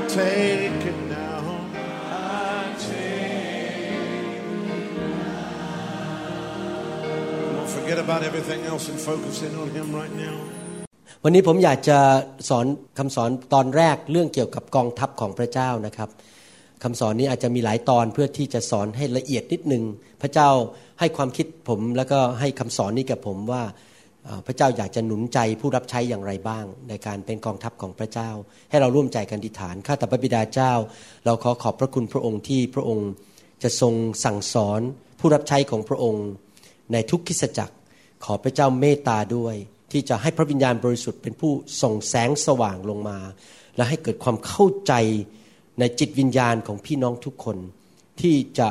I take it now. I take it now. Don't forget about everything else and focus in on Him right now. วันนี้ผมอยากจะสอนคำสอนตอนแรกเรื่องเกี่ยวกับกองทัพของพระเจ้านะครับคำสอนนี้อาจจะมีหลายตอนเพื่อที่จะสอนให้ละเอียดนิดนึง พระเจ้าให้ความคิดผมแล้วก็ให้คำสอนนี้กับผมว่า พระเจ้าอยากจะหนุนใจผู้รับใช้อย่างไรบ้าง ในการเป็นกองทัพของพระเจ้า ให้เราร่วมใจกันอธิษฐานข้าแต่พระบิดาเจ้า เราขอขอบพระคุณพระองค์ที่พระองค์จะทรงสั่งสอนผู้รับใช้ของพระองค์ ในทุกคิสจักร ขอพระเจ้าเมตตาด้วย ที่จะให้พระวิญญาณบริสุทธิ์เป็นผู้ส่งแสงสว่างลงมา และให้เกิดความเข้าใจในจิตวิญญาณของพี่น้องทุกคน ที่จะ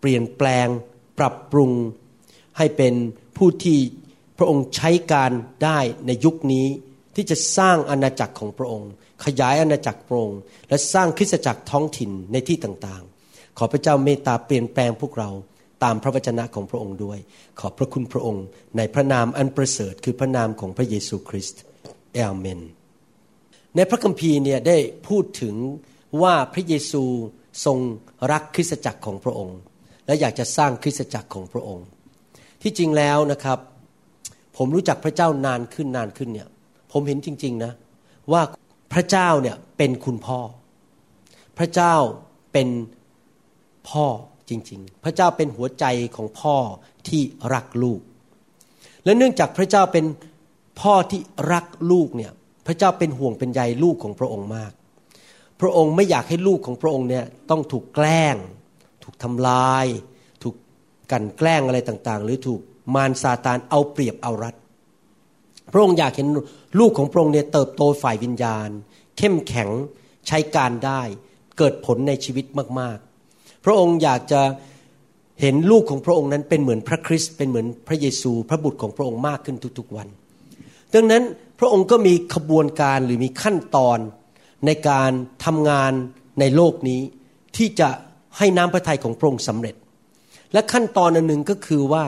เปลี่ยนแปลงปรับปรุงให้เป็นผู้ที่ ระองค์ใช้การได้ในยุคนี้ที่จะสร้างอาณาจักรของพระองค์ ขยายอาณาจักรพระองค์ และสร้างคริสตจักรท้องถิ่นในที่ต่างๆ ขอพระเจ้าเมตตาเปลี่ยนแปลงพวกเราตามพระวจนะของพระองค์ด้วย ขอบพระคุณพระองค์ ในพระนามอันประเสริฐคือพระนามของพระเยซูคริสต์เอเมน ในพระคัมภีร์เนี่ยได้พูดถึงว่าพระเยซูทรงรักคริสตจักรของพระองค์ และอยากจะสร้างคริสตจักรของพระองค์ ที่จริงแล้วนะครับ ผมรู้จักพระเจ้านานขึ้นนานขึ้นเนี่ย ผมเห็นจริง ๆนะ ว่าพระเจ้าเนี่ยเป็นคุณพ่อ พระเจ้าเป็นพ่อจริง ๆ พระเจ้าเป็นหัวใจของพ่อที่รักลูก และเนื่องจากพระเจ้าเป็นพ่อที่รักลูกเนี่ย พระเจ้าเป็นห่วงเป็นใยลูกของพระองค์มาก พระองค์ไม่อยากให้ลูกของพระองค์เนี่ยต้องถูกแกล้ง ถูกทำลาย ถูกกันแกล้งอะไรต่างๆ หรือถูก มารซาตานเอาเปรียบเอารัดพระองค์อยากเห็นลูกของพระองค์เนี่ยเติบโตฝ่ายวิญญาณ เข้มแข็งใช้การได้เกิดผลในชีวิตมาก ๆ พระองค์อยากจะเห็นลูกของพระองค์นั้นเป็นเหมือนพระคริสต์เป็นเหมือนพระเยซู พระบุตรของพระองค์มากขึ้นทุกๆวัน ดังนั้นพระองค์ก็มีขบวนการหรือมีขั้นตอนในการทำงานในโลกนี้ ที่จะให้น้ำพระทัยของพระองค์สำเร็จ และขั้นตอนอันหนึ่งก็คือว่า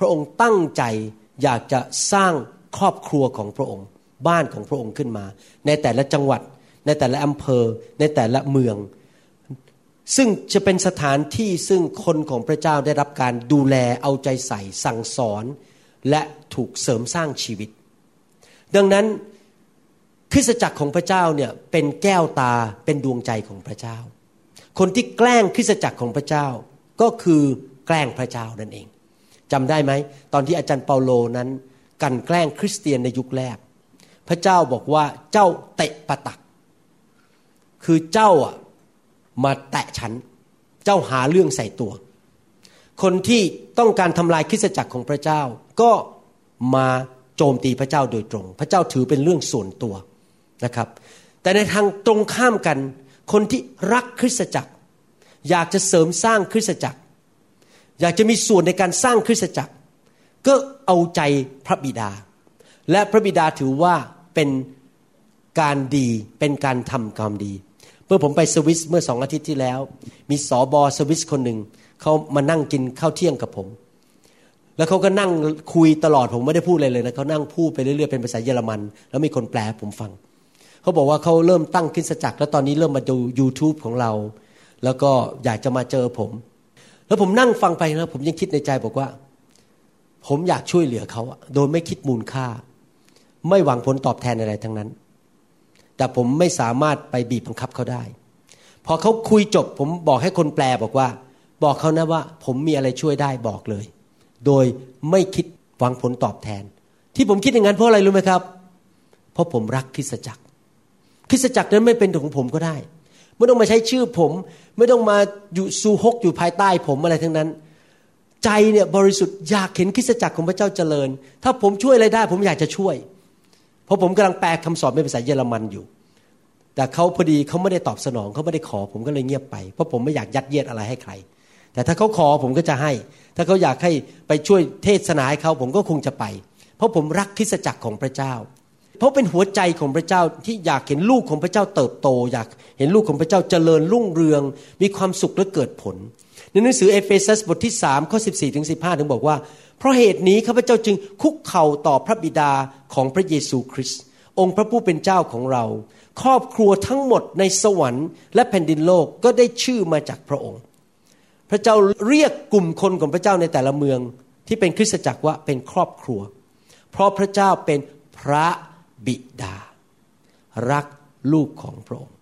พระองค์ตั้งใจอยากจะสร้างครอบครัวของพระองค์ บ้านของพระองค์ขึ้นมา ในแต่ละจังหวัด ในแต่ละอำเภอ ในแต่ละเมือง ซึ่งจะเป็นสถานที่ซึ่งคนของพระเจ้าได้รับการดูแลเอาใจใส่สั่งสอน และถูกเสริมสร้างชีวิต ดังนั้นคริสตจักรของพระเจ้าเนี่ยเป็นแก้วตาเป็นดวงใจของพระเจ้า คนที่แกล้งคริสตจักรของพระเจ้าก็คือแกล้งพระเจ้านั่นเอง จำได้ไหม ตอนที่อาจารย์เปาโลนั้น กันแกล้งคริสเตียนในยุคแรก พระเจ้าบอกว่าเจ้าเตะปะตัก คือเจ้าอะมาแตะฉัน เจ้าหาเรื่องใส่ตัว คนที่ต้องการทำลายคริสตจักรของพระเจ้า ก็มาโจมตีพระเจ้าโดยตรง พระเจ้าถือเป็นเรื่องส่วนตัวนะครับ แต่ในทางตรงข้ามกัน คนที่รักคริสตจักร อยากจะเสริมสร้างคริสตจักร อยากจะมีส่วนในการสร้างคริสตจักร ก็เอาใจพระบิดา และพระบิดาถือว่าเป็นการดีเป็นการทำความดี เมื่อผมไปสวิสเมื่อสองอาทิตย์ที่แล้ว มีสอบอสวิสคนหนึ่งเขามานั่งกินข้าวเที่ยงกับผม แล้วเขาก็นั่งคุยตลอดผมไม่ได้พูดอะไรเลยนะเขานั่งพูดไปเรื่อยๆเป็นภาษาเยอรมัน แล้วมีคนแปลผมฟังเขาบอกว่าเขาเริ่มตั้งคริสตจักร แล้วตอนนี้เริ่มมาดู YouTube ของเรา แล้วก็อยากจะมาเจอผม แล้วผมนั่งฟังไปนะผมยังคิดในใจบอกว่า ผมอยากช่วยเหลือเขาโดยไม่คิดมูลค่า ไม่หวังผลตอบแทนอะไรทั้งนั้น แต่ผมไม่สามารถไปบีบบังคับเขาได้ พอเขาคุยจบ ผมบอกให้คนแปลบอกว่า บอกเขานะว่า ผมมีอะไรช่วยได้บอกเลย โดยไม่คิดหวังผลตอบแทน ที่ผมคิดอย่างนั้นเพราะอะไรรู้ไหมครับ เพราะผมรักคริสตจักรคริสตจักรนั้นไม่เป็นของผมก็ได้ ไม่ต้องมาใช้ชื่อผม ไม่ต้องมาอยู่ซูฮกอยู่ภายใต้ผมอะไรทั้งนั้น ใจเนี่ยบริสุทธิ์อยากเห็นคริสตจักรของพระเจ้าเจริญ ถ้าผมช่วยอะไรได้ ผมอยากจะช่วย เพราะผมกำลังแปลคำสอนเป็นภาษาเยอรมันอยู่ แต่เขาพอดีเขาไม่ได้ตอบสนองเขาไม่ได้ขอ ผมก็เลยเงียบไปเพราะผมไม่อยากยัดเยียดอะไรให้ใคร แต่ถ้าเขาขอผมก็จะให้ ถ้าเขาอยากให้ไปช่วยเทศนาให้เขาผมก็คงจะไป เพราะผมรักคริสตจักรของพระเจ้า เพราะเป็นหัวใจของพระเจ้าที่อยากเห็นลูกของพระเจ้าเติบโต อยากเห็นลูกของพระเจ้าเจริญรุ่งเรือง มีความสุขและเกิดผล ในหนังสือเอเฟซัสบทที่3ข้อ14ถึง15ถึงบอกว่า เพราะเหตุนี้ข้าพเจ้าจึงคุกเข่าต่อพระบิดาของพระเยซูคริสต์องค์พระผู้เป็นเจ้าของเรา ครอบครัวทั้งหมดในสวรรค์และแผ่นดินโลกก็ได้ชื่อมาจากพระองค์ พระเจ้าเรียกกลุ่มคนของพระเจ้าในแต่ละเมืองที่เป็นคริสตจักรว่าเป็นครอบครัว เพราะพระเจ้าเป็นพระ บิดา รักลูกของพระองค์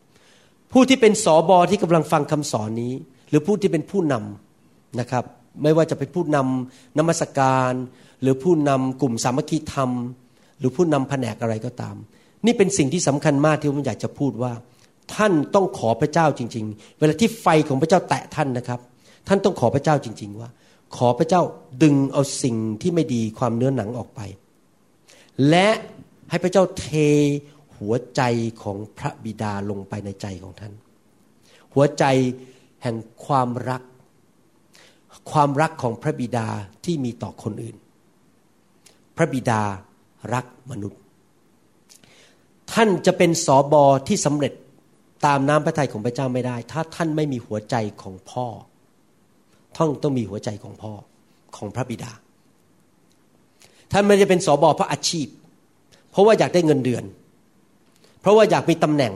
ผู้ที่เป็นสอบอที่กำลังฟังคำสอนนี้ หรือผู้ที่เป็นผู้นำนะครับ ไม่ว่าจะเป็นผู้นำนมัสการ หรือผู้นำกลุ่มสามัคคีธรรม หรือผู้นำแผนกอะไรก็ตาม นี่เป็นสิ่งที่สำคัญมากที่ผมอยากจะพูดว่า ท่านต้องขอพระเจ้าจริง ๆ เวลาที่ไฟของพระเจ้าแตะท่านนะครับ ท่านต้องขอพระเจ้าจริง ๆ ว่า ขอพระเจ้าดึงเอาสิ่งที่ไม่ดีความเนื้อหนังออกไป และ ให้พระเจ้าเทหัวใจของพระบิดาลงไปในใจของท่าน หัวใจแห่งความรัก ความรักของพระบิดาที่มีต่อคนอื่น พระบิดารักมนุษย์ ท่านจะเป็นสอบอที่สำเร็จตามน้ำพระทัยของพระเจ้าไม่ได้ ถ้าท่านไม่มีหัวใจของพ่อ ท่านต้องมีหัวใจของพ่อของพระบิดา ท่านไม่ได้เป็นสอบอเพราะอาชีพ เพราะว่าอยากได้เงินเดือน เพราะว่าอยากมีตำแหน่ง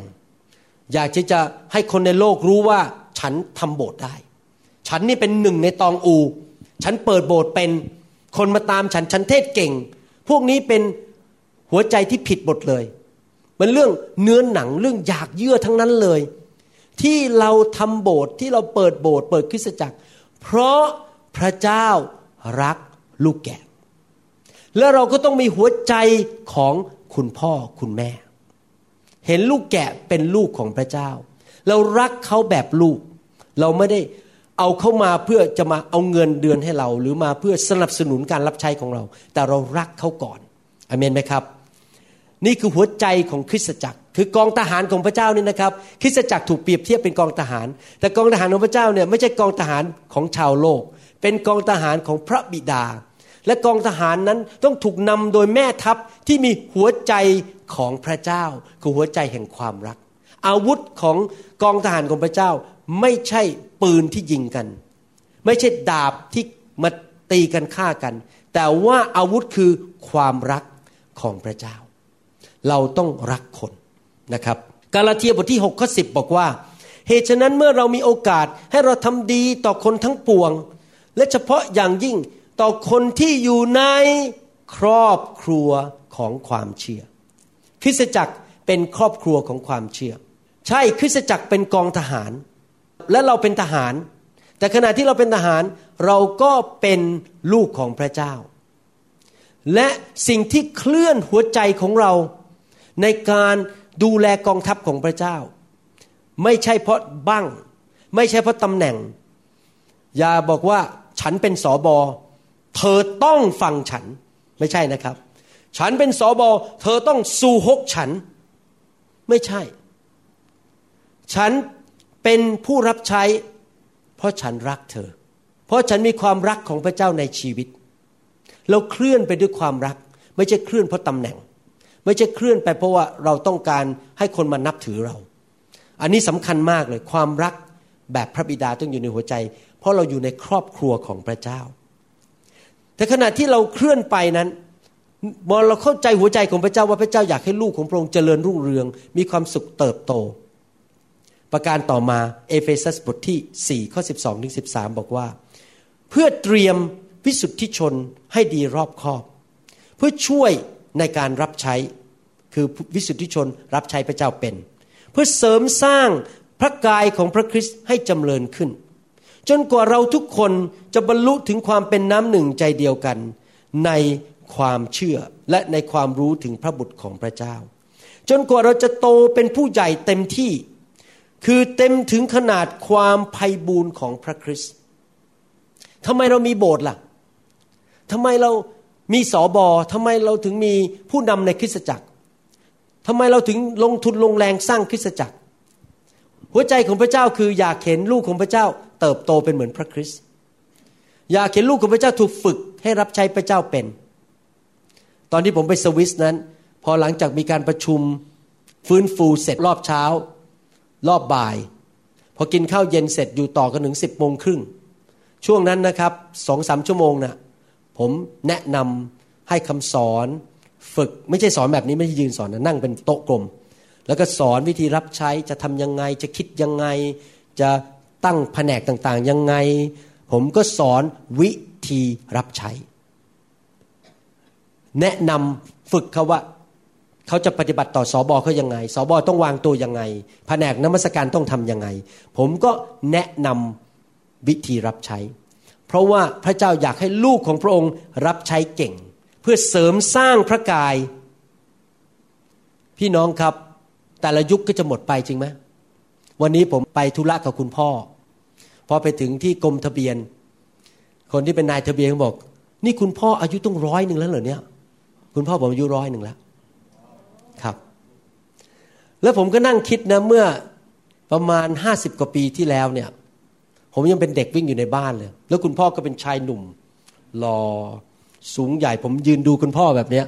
อยากที่จะให้คนในโลกรู้ว่าฉันทำโบสถ์ได้ ฉันนี่เป็นหนึ่งในตองอู ฉันเปิดโบสถ์เป็นคนมาตามฉันฉันเทศเก่ง พวกนี้เป็นหัวใจที่ผิดหมดเลย มันเรื่องเนื้อหนังเรื่องอยากเยื่อทั้งนั้นเลย ที่เราทำโบสถ์ที่เราเปิดโบสถ์เปิดคริสตจักร เพราะพระเจ้ารักลูกแกะ แล้วเราก็ต้องมีหัวใจของคุณพ่อคุณแม่ เห็นลูกแกะเป็นลูกของพระเจ้า เรารักเขาแบบลูก เราไม่ได้เอาเข้ามาเพื่อจะมาเอาเงินเดือนให้เรา หรือมาเพื่อสนับสนุนการรับใช้ของเรา แต่เรารักเขาก่อนอเมนไหมครับ นี่คือหัวใจของคริสตจักร คือกองทหารของพระเจ้านี่นะครับ คริสตจักรถูกเปรียบเทียบเป็นกองทหาร แต่กองทหารของพระเจ้าเนี่ยไม่ใช่กองทหารของชาวโลก เป็นกองทหารของพระบิดา และกองทหารนั้นต้องถูกนำโดยแม่ทัพที่มีหัวใจของพระเจ้า คือหัวใจแห่งความรัก อาวุธของกองทหารของพระเจ้า ไม่ใช่ปืนที่ยิงกัน ไม่ใช่ดาบที่มาตีกันฆ่ากัน แต่ว่าอาวุธคือความรักของพระเจ้า เราต้องรักคนนะครับ กาลาเทียบทที่6ข้อ10 บอกว่า เหตุฉะนั้นเมื่อเรามีโอกาสให้เราทำดีต่อคนทั้งปวง และเฉพาะอย่างยิ่ง ต่อคนที่อยู่ในครอบครัวของความเชื่อ คริสตจักรเป็นครอบครัวของความเชื่อ ใช่คริสตจักรเป็นกองทหาร และเราเป็นทหาร แต่ขณะที่เราเป็นทหารเราก็เป็นลูกของพระเจ้า และสิ่งที่เคลื่อนหัวใจของเรา ในการดูแลกองทัพของพระเจ้า ไม่ใช่เพราะบั้งไม่ใช่เพราะตำแหน่ง อย่าบอกว่าฉันเป็นสอบอ เธอต้องฟังฉันไม่ใช่นะครับ ฉันเป็นสอบอเธอต้องสู้ฮกฉัน ไม่ใช่ ฉันเป็นผู้รับใช้ เพราะฉันรักเธอ เพราะฉันมีความรักของพระเจ้าในชีวิต เราเคลื่อนไปด้วยความรัก ไม่ใช่เคลื่อนเพราะตำแหน่ง ไม่ใช่เคลื่อนไปเพราะว่าเราต้องการให้คนมานับถือเรา อันนี้สำคัญมากเลยความรักแบบพระบิดาต้องอยู่ในหัวใจ เพราะเราอยู่ในครอบครัวของพระเจ้า แต่ขณะที่เราเคลื่อนไปนั้นเมื่อเราเข้าใจหัวใจของพระเจ้าว่าพระเจ้าอยากให้ลูกของพระองค์เจริญรุ่งเรือง มีความสุขเติบโต ประการต่อมาเอเฟซัสบทที่4ข้อ12ถึง13 บอกว่า เพื่อเตรียมวิสุทธิชนให้ดีรอบคอบ เพื่อช่วยในการรับใช้คือวิสุทธิชนรับใช้พระเจ้าเป็น เพื่อเสริมสร้างพระกายของพระคริสต์ให้จำเริญขึ้น จนกว่าเราทุกคนจะบรรลุถึงความเป็นน้ำหนึ่งใจเดียวกัน ในความเชื่อและในความรู้ถึงพระบุตรของพระเจ้า จนกว่าเราจะโตเป็นผู้ใหญ่เต็มที่ คือเต็มถึงขนาดความไพ่บูรณ์ของพระคริสต์ทำไมเรามีโบสถ์ล่ะทำไมเรามีสอบอทำไมเราถึงมีผู้นำในคริสตจักรทำไมเราถึงลงทุนลงแรงสร้างคริสตจักร หัวใจของพระเจ้าคืออยากเห็นลูกของพระเจ้า เติบโตเป็นเหมือนพระคริสต์อยากเห็นลูกของพระเจ้าถูกฝึกให้รับใช้พระเจ้าเป็น ตอนที่ผมไปสวิสนั้น พอหลังจากมีการประชุมฟื้นฟูเสร็จรอบเช้า รอบบ่าย พอกินข้าวเย็นเสร็จอยู่ต่อกันถึงสิบโมงครึ่งช่วงนั้นนะครับสองสามชั่วโมงนะ่ะผมแนะนำให้คำสอนฝึกไม่ใช่สอนแบบนี้ไม่ใช่ยืนสอนนะนั่งเป็นโต๊ะกลม แล้วก็สอนวิธีรับใช้จะทำยังไงจะคิดยังไง จะ ตั้งแผนกต่างๆ ยังไง ผมก็สอนวิธีรับใช้ แนะนำฝึกเขาว่าเขาจะปฏิบัติต่อสอบอเขายังไงสอบอต้องวางตัวยังไง แผนกนมัสการต้องทำยังไง ผมก็แนะนำวิธีรับใช้ เพราะว่าพระเจ้าอยากให้ลูกของพระองค์รับใช้เก่ง เพื่อเสริมสร้างพระกาย พี่น้องครับ แต่ละยุคก็จะหมดไปจริงไหมวันนี้ผมไปธุระกับคุณพ่อ อไปถึงที่กรมทะเบียน คนที่เป็นนายทะเบียนบอก นี่คุณพ่ออายุต้องร้อยหนึ่งแล้วเหรอเนี่ย คุณพ่อผมอายุร้อยหนึ่งแล้ว ครับ แล้วผมก็นั่งคิดนะเมื่อประมาณห้าสิบกว่าปีที่แล้วเนี่ย ผมยังเป็นเด็กวิ่งอยู่ในบ้านเลย แล้วคุณพ่อก็เป็นชายหนุ่มหล่อสูงใหญ่ ผมยืนดูคุณพ่อแบบเนี้ย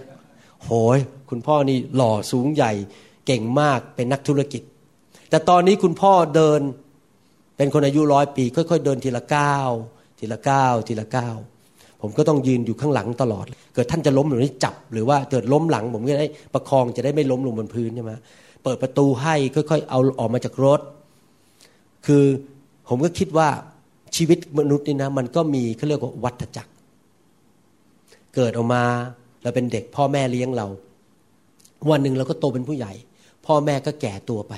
โหย คุณพ่อนี่หล่อสูงใหญ่ เก่งมากเป็นนักธุรกิจ แต่ตอนนี้คุณพ่อเดิน เป็นคนอายุร้อยปี ค่อยๆ เดินทีละก้าวทีละก้าวทีละก้าวผมก็ต้องยืนอยู่ข้างหลังตลอด เกิดท่านจะล้มหรือนี่จับ หรือว่าเกิดล้มหลัง ผมก็ได้ประคองจะได้ไม่ล้มลงบนพื้นใช่ไหมเปิดประตูให้ค่อยๆ เอาออกมาจากรถ คือผมก็คิดว่าชีวิตมนุษย์นี่นะ มันก็มีเขาเรียกว่าวัฏจักร เกิดออกมาเราเป็นเด็กพ่อแม่เลี้ยงเรา วันหนึ่งเราก็โตเป็นผู้ใหญ่ พ่อแม่ก็แก่ตัวไป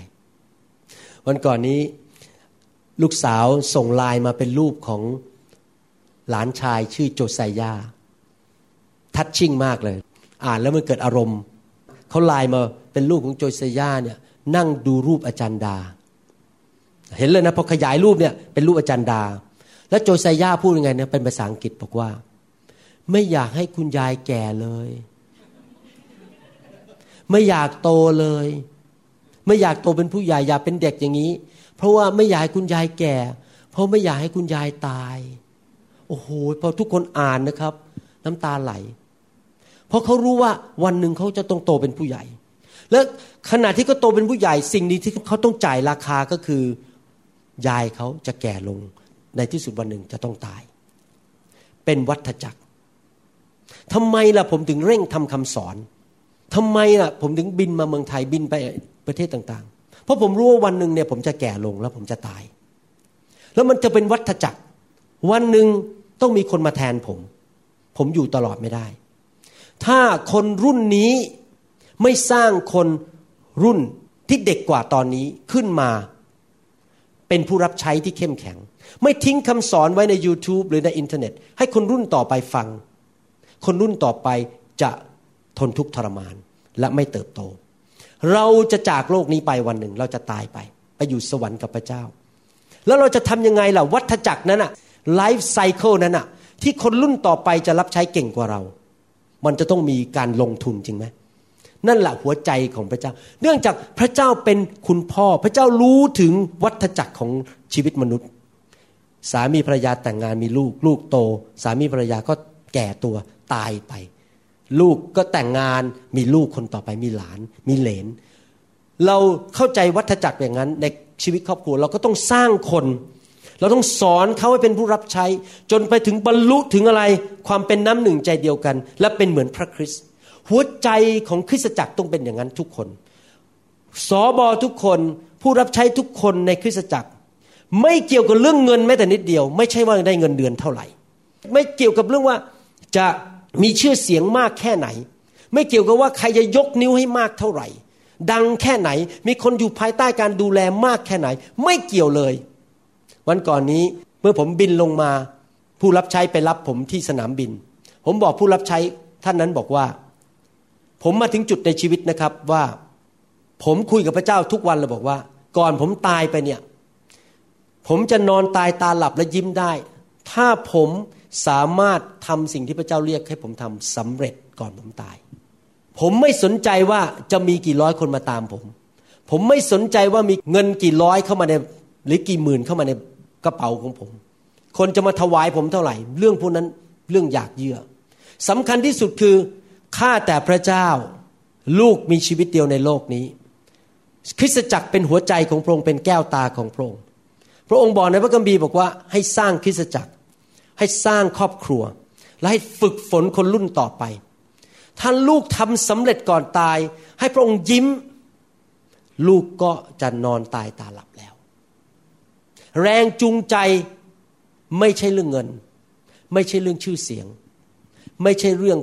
วันก่อนนี้ ลูกสาวส่งไลน์มาเป็นรูปของหลานชายชื่อโจไซยาทัชชิ่งมากเลย อ่านแล้วมันเกิดอารมณ์เขาไลน์มาเป็นรูปของโจไซยาเนี่ยนั่งดูรูปอาจารย์ดา เห็นเลยนะพอขยายรูปเนี่ยเป็นรูปอาจารย์ดา แล้วโจไซยาพูดยังไงเนี่ยเป็นภาษาอังกฤษบอกว่า ไม่อยากให้คุณยายแก่เลย ไม่อยากโตเลย ไม่อยากโตเป็นผู้ใหญ่อยากเป็นเด็กอย่างนี้ เพราะว่าไม่อยากให้คุณยายแก่ เพราะไม่อยากให้คุณยายตาย โอ้โหพอทุกคนอ่านนะครับ น้ำตาไหล เพราะเขารู้ว่าวันหนึ่งเขาจะต้องโตเป็นผู้ใหญ่ และขณะที่เขาโตเป็นผู้ใหญ่ สิ่งนี้ที่เขาต้องจ่ายราคาก็คือยายเขาจะแก่ลง ในที่สุดวันหนึ่งจะต้องตาย เป็นวัฏจักรทำไมล่ะผมถึงเร่งทำคำสอนทำไมล่ะผมถึงบินมาเมืองไทยบินไปประเทศต่างๆ เพราะผมรู้ว่าวันหนึ่งเนี่ยผมจะแก่ลงแล้วผมจะตาย แล้วมันจะเป็นวัฏจักร วันหนึ่งต้องมีคนมาแทนผม ผมอยู่ตลอดไม่ได้ ถ้าคนรุ่นนี้ไม่สร้างคนรุ่นที่เด็กกว่าตอนนี้ขึ้นมา เป็นผู้รับใช้ที่เข้มแข็ง ไม่ทิ้งคำสอนไว้ใน YouTube หรือในอินเทอร์เน็ต ให้คนรุ่นต่อไปฟัง คนรุ่นต่อไปจะทนทุกข์ทรมานและไม่เติบโต เราจะจากโลกนี้ไปวันหนึ่ง เราจะตายไป ไปอยู่สวรรค์กับพระเจ้า แล้วเราจะทำยังไงล่ะ วัฏจักรนั้นอะไลฟ์ไซเคิลนั้นอะที่คนรุ่นต่อไปจะรับใช้เก่งกว่าเรา มันจะต้องมีการลงทุนจริงไหมนั่นแหละหัวใจของพระเจ้า เนื่องจากพระเจ้าเป็นคุณพ่อ พระเจ้ารู้ถึงวัฏจักรของชีวิตมนุษย์ สามีภรรยาแต่งงานมีลูก ลูกโต สามีภรรยาก็แก่ตัวตายไป ลูกก็แต่งงานมีลูกคนต่อไปมีหลาน มีเหลน เราเข้าใจวัฏจักรอย่างนั้น ในชีวิตครอบครัวเราก็ต้องสร้างคน เราต้องสอนเขาให้เป็นผู้รับใช้ จนไปถึงบรรลุถึงอะไรความเป็นน้ำหนึ่งใจเดียวกัน และเป็นเหมือนพระคริสต์หัวใจของคริสตจักรต้องเป็นอย่างนั้นทุกคนสอบอทุกคนผู้รับใช้ทุกคนในคริสตจักร ไม่เกี่ยวกับเรื่องเงินแม้แต่นิดเดียว ไม่ใช่ว่าได้เงินเดือนเท่าไหร่ ไม่เกี่ยวกับเรื่องว่าจะ มีชื่อเสียงมากแค่ไหน ไม่เกี่ยวกับว่าใครจะยกนิ้วให้มากเท่าไหร่ ดังแค่ไหน มีคนอยู่ภายใต้การดูแลมากแค่ไหน ไม่เกี่ยวเลย วันก่อนนี้เมื่อผมบินลงมา ผู้รับใช้ไปรับผมที่สนามบิน ผมบอกผู้รับใช้ท่านนั้นบอกว่า ผมมาถึงจุดในชีวิตนะครับว่า ผมคุยกับพระเจ้าทุกวันเลยบอกว่า ก่อนผมตายไปเนี่ย ผมจะนอนตายตาหลับและยิ้มได้ ถ้าผม สามารถทำสิ่งที่พระเจ้าเรียกให้ผมทำสำเร็จก่อนผมตาย ผมไม่สนใจว่าจะมีกี่ร้อยคนมาตามผม ผมไม่สนใจว่ามีเงินกี่ร้อยเข้ามาในหรือกี่หมื่นเข้ามาในกระเป๋าของผม คนจะมาถวายผมเท่าไหร่ เรื่องพวกนั้นเรื่องอยากเยื่อสำคัญที่สุดคือข้าแต่พระเจ้า ลูกมีชีวิตเดียวในโลกนี้ คริสตจักรเป็นหัวใจของพระองค์เป็นแก้วตาของพระองค์พระองค์บอกในพระคัมภีร์บอกว่าให้สร้างคริสตจักร ให้สร้างครอบครัว และให้ฝึกฝนคนรุ่นต่อไปท่านลูกทำสำเร็จก่อนตาย ให้พระองค์ยิ้ม ลูกก็จะนอนตายตาหลับแล้ว แรงจูงใจไม่ใช่เรื่องเงิน ไม่ใช่เรื่องชื่อเสียง ไม่ใช่เรื่อง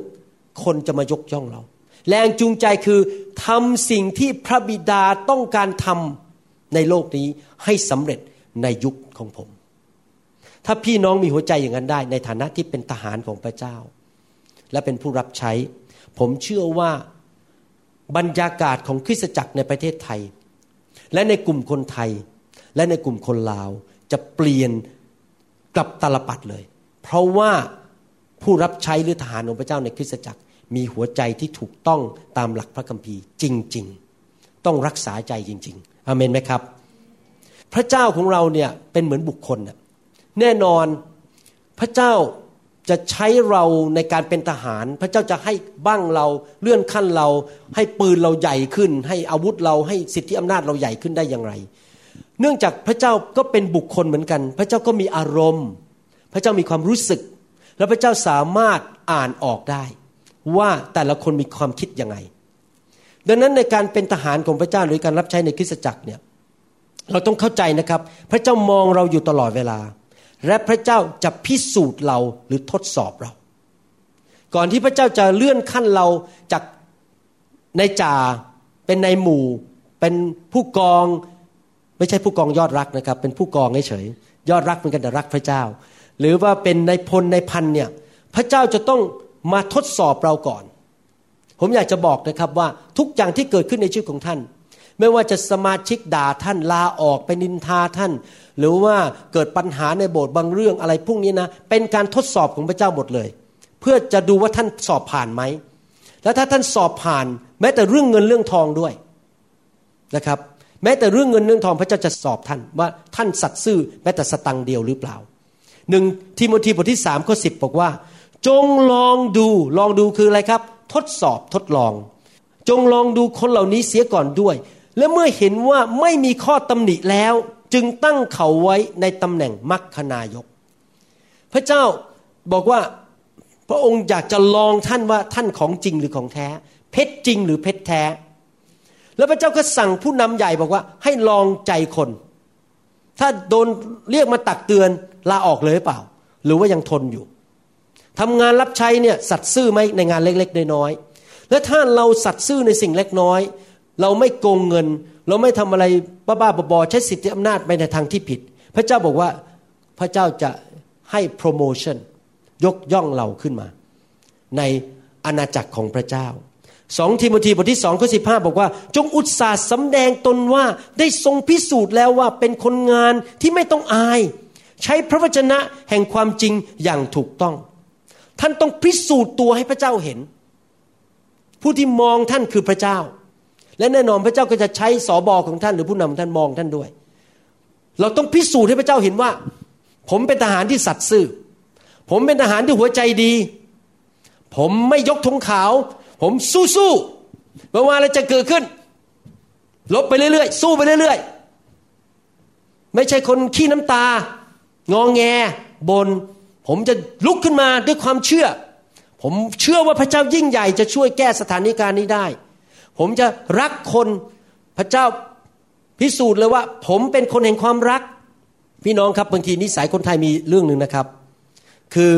คนจะมายกย่องเรา แรงจูงใจคือทำสิ่งที่พระบิดาต้องการทำในโลกนี้ให้สำเร็จในยุคของผม ถ้าพี่น้องมีหัวใจอย่างนั้นได้ ในฐานะที่เป็นทหารของพระเจ้า และเป็นผู้รับใช้ ผมเชื่อว่าบรรยากาศของคริสตจักรในประเทศไทย และในกลุ่มคนไทย และในกลุ่มคนลาว จะเปลี่ยนกลับตลปัดเลย เพราะว่าผู้รับใช้หรือทหารของพระเจ้าในคริสตจักร มีหัวใจที่ถูกต้องตามหลักพระคัมภีร์จริง ๆ ต้องรักษาใจจริง ๆอเมนไหมครับ พระเจ้าของเราเนี่ยเป็นเหมือนบุคคลน่ แน่นอนพระเจ้าจะใช้เราในการเป็นทหาร พระเจ้าจะให้บ้างเราเลื่อนขั้นเรา ให้ปืนเราใหญ่ขึ้น ให้อาวุธเราให้สิทธิอำนาจเราใหญ่ขึ้นได้อย่างไร เนื่องจากพระเจ้าก็เป็นบุคคลเหมือนกัน พระเจ้าก็มีอารมณ์ พระเจ้ามีความรู้สึก แล้วพระเจ้าสามารถอ่านออกได้ ว่าแต่ละคนมีความคิดยังไง ดังนั้นในการเป็นทหารของพระเจ้าหรือการรับใช้ในคริสตจักรเนี่ยเราต้องเข้าใจนะครับ พระเจ้ามองเราอยู่ตลอดเวลา และพระเจ้าจะพิสูจน์เราหรือทดสอบเรา ก่อนที่พระเจ้าจะเลื่อนขั้นเราจากในจ่าเป็นในหมู่ เป็นผู้กองไม่ใช่ผู้กองยอดรักนะครับ เป็นผู้กองเฉยยอดรักเหมือนกันแต่รักพระเจ้า หรือว่าเป็นในพลในพันเนี่ยพระเจ้าจะต้องมาทดสอบเราก่อน ผมอยากจะบอกนะครับว่าทุกอย่างที่เกิดขึ้นในชีวิตของท่าน ไม่ว่าจะสมาชิกด่าท่านลาออกไปนินทาท่าน หรือว่าเกิดปัญหาในโบสถ์บางเรื่องอะไรพวกนี้นะ เป็นการทดสอบของพระเจ้าหมดเลย เพื่อจะดูว่าท่านสอบผ่านไหม แล้วถ้าท่านสอบผ่าน แม้แต่เรื่องเงินเรื่องทองด้วยนะครับ แม้แต่เรื่องเงินเรื่องทองพระเจ้าจะสอบท่านว่าท่านสัตย์ซื่อแม้แต่สตังเดียวหรือเปล่าหนึ่งทิโมธีบทที่สามข้อสิบบอกว่า จงลองดูลองดูคืออะไรครับ ทดสอบทดลอง จงลองดูคนเหล่านี้เสียก่อนด้วย และเมื่อเห็นว่าไม่มีข้อตำหนิแล้ว จึงตั้งเขาไว้ในตำแหน่งมัคคนายก พระเจ้าบอกว่าพระองค์อยากจะลองท่านว่าท่านของจริงหรือของแท้ เพชรจริงหรือเพชรแท้ แล้วพระเจ้าก็สั่งผู้นำใหญ่บอกว่า ให้ลองใจคน ถ้าโดนเรียกมาตักเตือนลาออกเลยเปล่า หรือว่ายังทนอยู่ทำงานรับใช้เนี่ยสัตซ์ซื่อไหมในงานเล็ก ๆ น้อยๆและถ้าเราสัตซ์ซื่อในสิ่งเล็กน้อย เราไม่โกงเงิน เราไม่ทำอะไรบ้าๆบอๆใช้สิทธิอำนาจไปในทางที่ผิด พระเจ้าบอกว่าพระเจ้าจะให้โปรโมชั่นยกย่องเราขึ้นมา ในอาณาจักรของพระเจ้าสองทิโมธีบทที่สองข้อสิบห้าบอกว่า จงอุตสาห์สำแดงตนว่าได้ทรงพิสูจน์แล้วว่าเป็นคนงานที่ไม่ต้องอาย ใช้พระวจนะแห่งความจริงอย่างถูกต้อง ท่านต้องพิสูจน์ตัวให้พระเจ้าเห็น ผู้ที่มองท่านคือพระเจ้า และแน่นอนพระเจ้าก็จะใช้สอบอของท่านหรือผู้นำของท่านมองท่านด้วย เราต้องพิสูจน์ให้พระเจ้าเห็นว่า ผมเป็นทหารที่สัตย์ซื่อ ผมเป็นทหารที่หัวใจดี ผมไม่ยกธงขาว ผมสู้ๆไม่ว่าอะไรจะเกิดขึ้น ลบไปเรื่อยๆ สู้ไปเรื่อยๆ ไม่ใช่คนขี้น้ำตา งองแงบน ผมจะลุกขึ้นมาด้วยความเชื่อ ผมเชื่อว่าพระเจ้ายิ่งใหญ่จะช่วยแก้สถานการณ์นี้ได้ ผมจะรักคนพระเจ้าพิสูจน์เลยว่า ผมเป็นคนแห่งความรัก พี่น้องครับบางทีนิสัยคนไทยมีเรื่องหนึ่งนะครับ คือ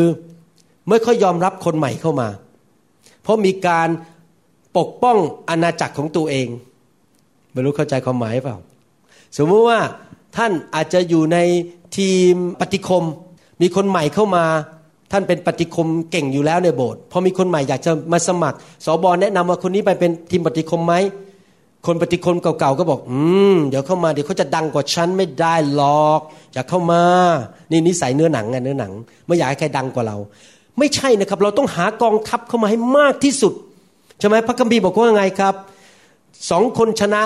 ไม่ค่อยยอมรับคนใหม่เข้ามา เพราะมีการปกป้องอาณาจักรของตัวเองไม่รู้เข้าใจความหมายเปล่า สมมติว่าท่านอาจจะอยู่ในทีมปฏิคม มีคนใหม่เข้ามา ท่านเป็นปฏิคมเก่งอยู่แล้วในโบสถ์พอมีคนใหม่อยากจะมาสมัครสอบอแนะนำว่าคนนี้ไปเป็นทีมปฏิคมไหมคนปฏิคมเก่าๆก็บอก อืม เดี๋ยวเข้ามาเดี๋ยวเขาจะดังกว่าฉันไม่ได้หรอกอยากเข้ามา นี่นิสัยเนื้อหนังไงเนื้อหนัง ไม่อยากให้ใครดังกว่าเรา ไม่ใช่นะครับ เราต้องหากองทัพเข้ามาให้มากที่สุดใช่ไหมพระคัมภีร์บอกว่าไงครับสองคนชนะ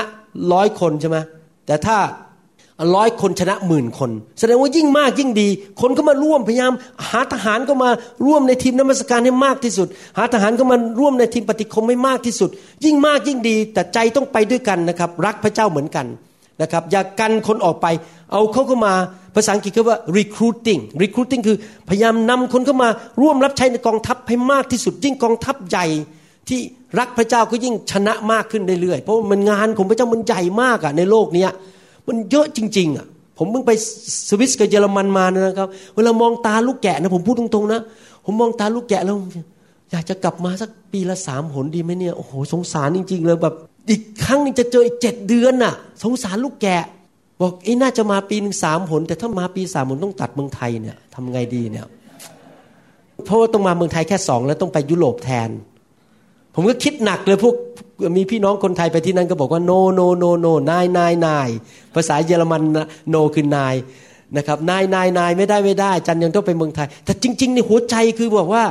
ร้อยคนใช่ไหมแต่ถ้า ร้อยคนชนะหมื่นคน แสดงว่ายิ่งมากยิ่งดี คนก็มาร่วมพยายาม หาทหารก็มาร่วมในทีมนมัสการให้มากที่สุด หาทหารก็มาร่วมในทีมปฏิคมให้มากที่สุด ยิ่งมากยิ่งดี แต่ใจต้องไปด้วยกันนะครับ รักพระเจ้าเหมือนกันนะครับ อย่ากันคนออกไป เอาเขาเข้ามาภาษาอังกฤษเขาว่า recruiting recruiting คือพยายามนำคนเข้ามาร่วมรับใช้ในกองทัพให้มากที่สุด ยิ่งกองทัพใหญ่ที่รักพระเจ้าก็ยิ่งชนะมากขึ้นเรื่อยๆเพราะมันงานของพระเจ้ามันใหญ่มากอะในโลกนี้ มันเยอะจริง ๆอะผมเพิ่งไปสวิสกับเยอรมันมานะครับ เวลามองตาลูกแกะนะผมพูดตรงๆนะผมมองตาลูกแกะแล้ว อยากจะกลับมาสักปีละสามหนดีไหมเนี่ยโอ้โหสงสารจริง ๆ เลยแบบอีกครั้งนึงจะเจออีกเจ็ดเดือนน่ะ สงสารลูกแกะ บอกไอ้น่าจะมาปีหนึ่งสามหนแต่ถ้ามาปีสามหนต้องตัดเมืองไทยเนี่ยทำไงดีเนี่ยเพราะว่าต้องมาเมืองไทยแค่สองแล้วต้องไปยุโรปแทน ผมก็คิดหนักเลยพวก มีพี่น้องคนไทยไปที่นั่นก็บอกว่า no no no no นายนายนายภาษาเยอรมัน no คือนายนะครับนายนายนายไม่ได้ไม่ได้ จันยังต้องไปเมืองไทย แต่จริงๆในหัวใจคือบอกว่า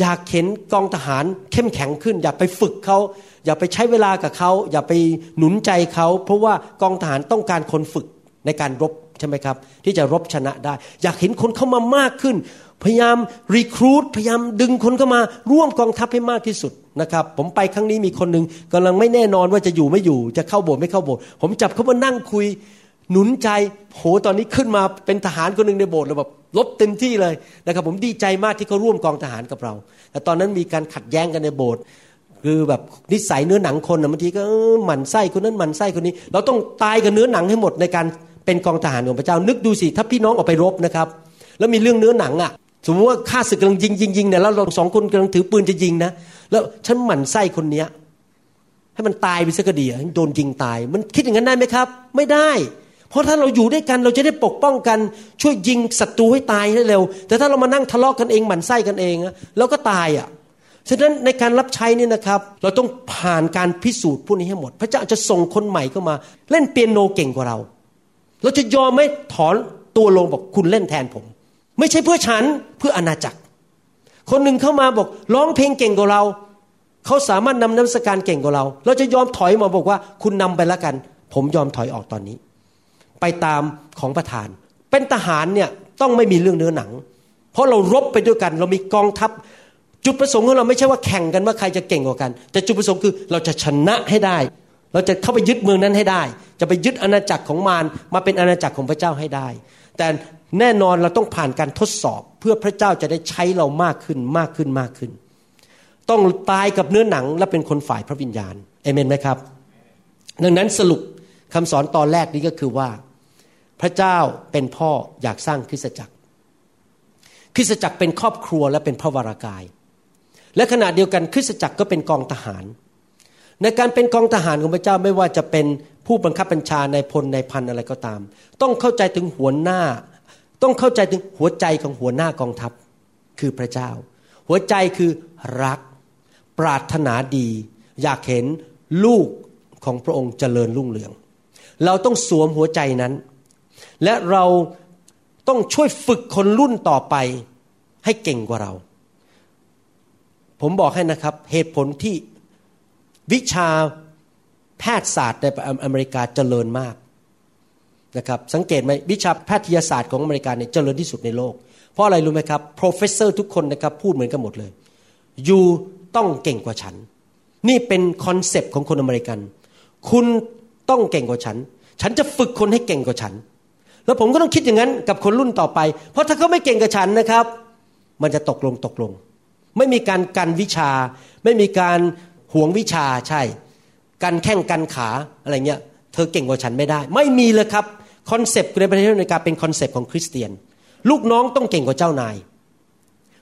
อยากเห็นกองทหารเข้มแข็งขึ้น อยากไปฝึกเขาอย่าไปใช้เวลากับเขาอย่าไปหนุนใจเขาเพราะว่ากองทหารต้องการคนฝึกในการรบใช่ไหมครับ ที่จะรบชนะได้ อยากเห็นคนเข้ามามากขึ้น พยายามรีครูดพยายามดึงคนเข้ามาร่วมกองทัพให้มากที่สุดนะครับ ผมไปครั้งนี้มีคนหนึ่งกำลังไม่แน่นอนว่าจะอยู่ไม่อยู่ จะเข้าโบสถ์ไม่เข้าโบสถ์ผมจับเขามานั่งคุย หนุนใจโหตอนนี้ขึ้นมาเป็นทหารคนหนึ่งในโบสถ์เลยแบบลบเต็มที่เลยนะครับ ผมดีใจมากที่เขาร่วมกองทหารกับเรา แต่ตอนนั้นมีการขัดแย้งกันในโบสถ์คือแบบนิสัยเนื้อหนังคนนะบางทีก็หมั่นไส้คนนั้นหมั่นไส้คนนี้ เราต้องตายกับเนื้อหนังให้หมดในการเป็นกองทหารของพระเจ้า นึกดูสิถ้าพี่น้องออกไปรบนะครับ แล้วมีเรื่องเนื้อหนังอะ สมมติว่าข้าศึกกำลังยิงยิงยิงเนี่ยแล้วเราสองคนกำลังถือปืนจะยิงนะแล้วฉันหมั่นไส้คนเนี้ยให้มันตายไปสักดีโดนยิงตาย มันคิดอย่างนั้นได้ไหมครับ ไม่ได้ เพราะถ้าเราอยู่ด้วยกันเราจะได้ปกป้องกัน ช่วยยิงศัตรูให้ตายให้เร็ว แต่ถ้าเรามานั่งทะเลาะกกันเองหมั่นไส้กันเองเราก็ตายอะฉะนั้นในการรับใช้นี่นะครับ เราต้องผ่านการพิสูจน์พวกนี้ให้หมด พระเจ้าจะส่งคนใหม่เข้ามา เล่นเปียโนเก่งกว่าเรา เราจะยอมไม่ถอนตัวลงบอกคุณเล่นแทนผม ไม่ใช่เพื่อฉันเพื่ออาณาจักร คนหนึ่งเข้ามาบอกร้องเพลงเก่งกว่าเรา เขาสามารถนำน้ำสการเก่งกว่าเรา เราจะยอมถอยมาบอกว่า คุณนำไปแล้วกัน ผมยอมถอยออกตอนนี้ ไปตามของประธาน เป็นทหารเนี่ยต้องไม่มีเรื่องเนื้อหนัง เพราะเรารบไปด้วยกัน เรามีกองทัพจุดประสงค์ของเราไม่ใช่ว่าแข่งกันว่าใครจะเก่งกว่ากัน แต่จุดประสงค์คือเราจะชนะให้ได้ เราจะเข้าไปยึดเมืองนั้นให้ได้ จะไปยึดอาณาจักรของมารมาเป็นอาณาจักรของพระเจ้าให้ได้ แต่ แน่นอนเราต้องผ่านการทดสอบ เพื่อพระเจ้าจะได้ใช้เรามากขึ้นมากขึ้นมากขึ้น ต้องตายกับเนื้อหนังและเป็นคนฝ่ายพระวิญญาณเอเมนไหมครับ ดังนั้นสรุปคำสอนตอนแรกนี้ก็คือว่า พระเจ้าเป็นพ่ออยากสร้างคริสตจักร คริสตจักรเป็นครอบครัวและเป็นพระวรากาย และขณะเดียวกันคริสตจักรก็เป็นกองทหาร ในการเป็นกองทหารของพระเจ้าไม่ว่าจะเป็นผู้บังคับบัญชาในพลในพันอะไรก็ตาม ต้องเข้าใจถึงหัวหน้า ต้องเข้าใจถึงหัวใจของหัวหน้ากองทัพ คือพระเจ้า หัวใจคือรัก ปรารถนาดี อยากเห็นลูกของพระองค์เจริญรุ่งเรือง เราต้องสวมหัวใจนั้น และเราต้องช่วยฝึกคนรุ่นต่อไปให้เก่งกว่าเรา ผมบอกให้นะครับ เหตุผลที่วิชาแพทยศาสตร์ในอเมริกาเจริญมาก นะครับสังเกตไหมวิชาแพทยศาสตร์ของอเมริกาเนี่ยเจริญที่สุดในโลก เพราะอะไรรู้ไหมครับ professor ทุกคนนะครับพูดเหมือนกันหมดเลยยูต้องเก่งกว่าฉัน นี่เป็นคอนเซปต์ของคนอเมริกัน คุณต้องเก่งกว่าฉัน ฉันจะฝึกคนให้เก่งกว่าฉัน แล้วผมก็ต้องคิดอย่างนั้นกับคนรุ่นต่อไป เพราะถ้าเขาไม่เก่งกับฉันนะครับ มันจะตกลงตกลง ไม่มีการกันวิชา ไม่มีการหวงวิชาใช่การแข่งกันขาอะไรเงี้ย เธอเก่งกว่าฉันไม่ได้ ไม่มีเลยครับ คอนเซปต์ในประเทศอเมริกาเป็นคอนเซปต์ของคริสเตียน ลูกน้องต้องเก่งกว่าเจ้านาย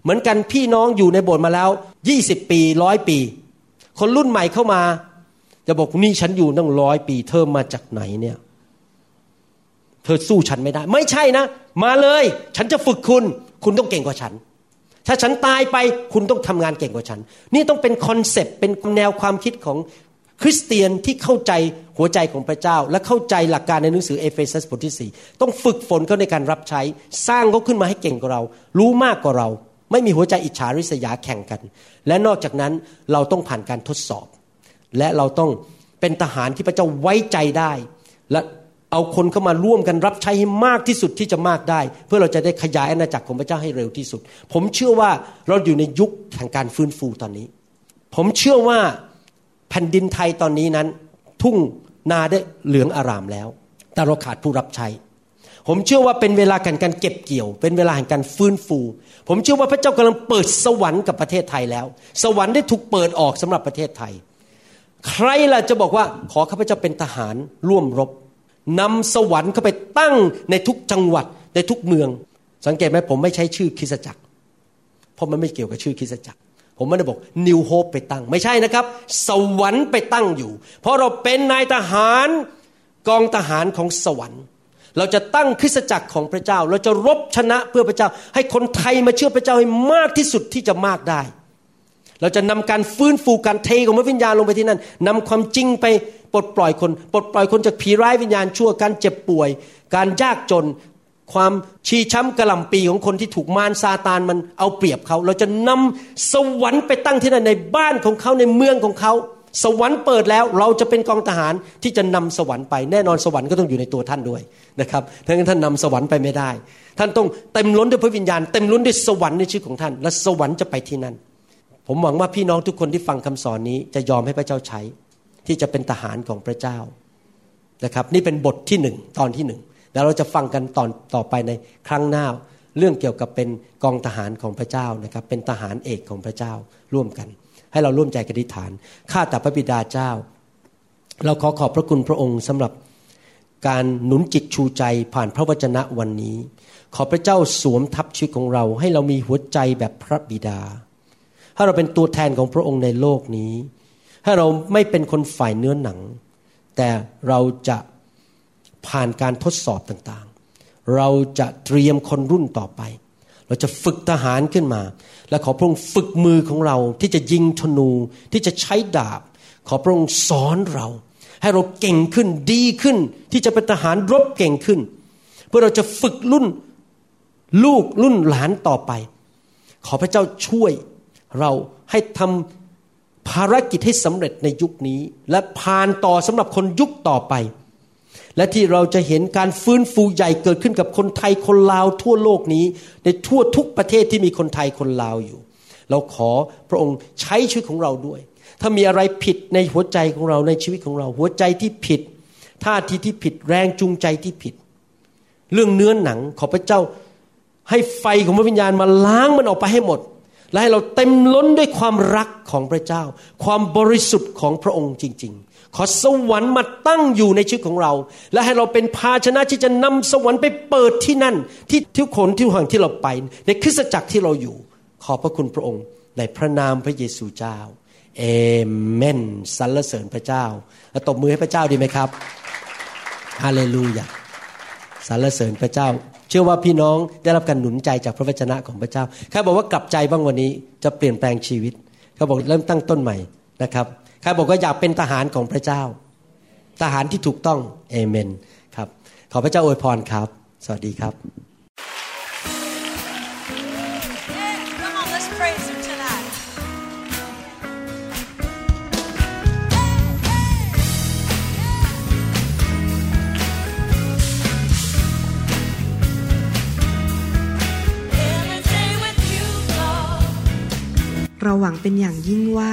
เหมือนกันพี่น้องอยู่ในโบสถ์มาแล้ว 20 ปีร้อยปี คนรุ่นใหม่เข้ามา จะบอกนี่ฉันอยู่ตั้งร้อยปี เธอมาจากไหนเนี่ย เธอสู้ฉันไม่ได้ ไม่ใช่นะ มาเลย ฉันจะฝึกคุณ คุณต้องเก่งกว่าฉัน ถ้าฉันตายไปคุณต้องทำงานเก่งกว่าฉัน นี่ต้องเป็นคอนเซปต์เป็นแนวความคิดของ คริสเตียนที่เข้าใจหัวใจของพระเจ้า และเข้าใจหลักการในหนังสือเอเฟซัสบทที่ 4 ต้องฝึกฝนเขาในการรับใช้ สร้างเขาขึ้นมาให้เก่งกว่าเรา รู้มากกว่าเรา ไม่มีหัวใจอิจฉาริษยาแข่งกัน และนอกจากนั้นเราต้องผ่านการทดสอบ และเราต้องเป็นทหารที่พระเจ้าไว้ใจได้ และเอาคนเข้ามาร่วมกันรับใช้ให้มากที่สุดที่จะมากได้ เพื่อเราจะได้ขยายอาณาจักรของพระเจ้าให้เร็วที่สุด ผมเชื่อว่าเราอยู่ในยุคแห่งการฟื้นฟูตอนนี้ ผมเชื่อว่า แผ่นดินไทยตอนนี้นั้น ทุ่งนาได้เหลืองอารามแล้ว แต่เราขาดผู้รับใช้ ผมเชื่อว่าเป็นเวลาการการเก็บเกี่ยว เป็นเวลาแห่งการฟื้นฟู ผมเชื่อว่าพระเจ้ากำลังเปิดสวรรค์กับประเทศไทยแล้ว สวรรค์ได้ถูกเปิดออกสำหรับประเทศไทย ใครล่ะจะบอกว่าขอข้าพเจ้าเป็นทหารร่วมรบนำสวรรค์เข้าไปตั้งในทุกจังหวัดในทุกเมือง สังเกตไหมผมไม่ใช้ชื่อคริสจักร เพราะมันไม่เกี่ยวกับชื่อคริสจักร ผมไม่ได้บอกนิวโฮปไปตั้ง ไม่ใช่นะครับ สวรรค์ไปตั้งอยู่ เพราะเราเป็นนายทหารกองทหารของสวรรค์ เราจะตั้งคริสตจักรของพระเจ้า เราจะรบชนะเพื่อพระเจ้า ให้คนไทยมาเชื่อพระเจ้าให้มากที่สุดที่จะมากได้ เราจะนำการฟื้นฟูการเทของพระวิญญาณลงไปที่นั่นนำความจริงไปปลดปล่อยคน ปลดปล่อยคนจากผีร้ายวิญญาณชั่วการเจ็บป่วย การยากจน ความชีช้ำกระลำปีของคนที่ถูกมารซาตานมันเอาเปรียบเขา เราจะนำสวรรค์ไปตั้งที่นั่นในบ้านของเขาในเมืองของเขา สวรรค์เปิดแล้วเราจะเป็นกองทหารที่จะนำสวรรค์ไปแน่นอนสวรรค์ก็ต้องอยู่ในตัวท่านด้วยนะครับถ้างั้นท่านนำสวรรค์ไปไม่ได้ ท่านต้องเต็มล้นด้วยพระวิญญาณเต็มล้นด้วยสวรรค์ในชีวิตของท่าน และสวรรค์จะไปที่นั่น ผมหวังว่าพี่น้องทุกคนที่ฟังคำสอนนี้จะยอมให้พระเจ้าใช้ ที่จะเป็นทหารของพระเจ้านะครับ นี่เป็นบทที่หนึ่งตอนที่หนึ่ง แล้วเราจะฟังกันตอนต่อไปในครั้งหน้า เรื่องเกี่ยวกับเป็นกองทหารของพระเจ้านะครับ เป็นทหารเอกของพระเจ้าร่วมกัน ให้เราร่วมใจกันอธิษฐานข้าแต่พระบิดาเจ้า เราขอขอบพระคุณพระองค์สำหรับการหนุนจิตชูใจผ่านพระวจนะวันนี้ ขอพระเจ้าสวมทับชีวิตของเรา ให้เรามีหัวใจแบบพระบิดาถ้เราเป็นตัวแทนของพระองค์ในโลกนี้ถ้เราไม่เป็นคนฝ่ายเนื้อหนัง แต่เราจะ ผ่านการทดสอบต่างๆ เราจะเตรียมคนรุ่นต่อไป เราจะฝึกทหารขึ้นมา และขอพระองค์ฝึกมือของเราที่จะยิงธนูที่จะใช้ดาบ ขอพระองค์สอนเรา ให้เราเก่งขึ้นดีขึ้น ที่จะเป็นทหารรบเก่งขึ้น เพื่อเราจะฝึกรุ่นลูกรุ่นหลานต่อไป ขอพระเจ้าช่วยเราให้ทำภารกิจให้สำเร็จในยุคนี้ และผ่านต่อสำหรับคนยุคต่อไป และที่เราจะเห็นการฟื้นฟูใหญ่เกิดขึ้นกับคนไทยคนลาวทั่วโลกนี้ ในทั่วทุกประเทศที่มีคนไทยคนลาวอยู่ เราขอพระองค์ใช้ชีวิตของเราด้วย ถ้ามีอะไรผิดในหัวใจของเราในชีวิตของเรา หัวใจที่ผิดท่าทีที่ผิดแรงจูงใจที่ผิด เรื่องเนื้อหนังขอพระเจ้าให้ไฟของพระวิญญาณมาล้างมันออกไปให้หมด และให้เราเต็มล้นด้วยความรักของพระเจ้า ความบริสุทธิ์ของพระองค์จริง ๆ ขอสวรรค์มาตั้งอยู่ในชีวิตของเรา และให้เราเป็นภาชนะที่จะนำสวรรค์ไปเปิดที่นั่น ที่ทุกคนที่ห่างที่เราไป ในคริสตจักรที่เราอยู่ ขอพระคุณพระองค์ ในพระนามพระเยซูเจ้าเอเมนสรรเสริญพระเจ้าตบมือให้พระเจ้าดีไหมครับฮาเลลูยาสรรเสริญพระเจ้า เชื่อว่าพี่น้องได้รับการหนุนใจจากพระวจนะของพระเจ้าใครบอกว่ากลับใจบ้างวันนี้จะเปลี่ยนแปลงชีวิตเขาบอกเริ่มตั้งต้นใหม่นะครับ ใครบอกว่าอยากเป็นทหารของพระเจ้า ทหารที่ถูกต้องเอเมนครับ ขอพระเจ้าอวยพรครับ สวัสดีครับ เราหวังเป็นอย่างยิ่งว่า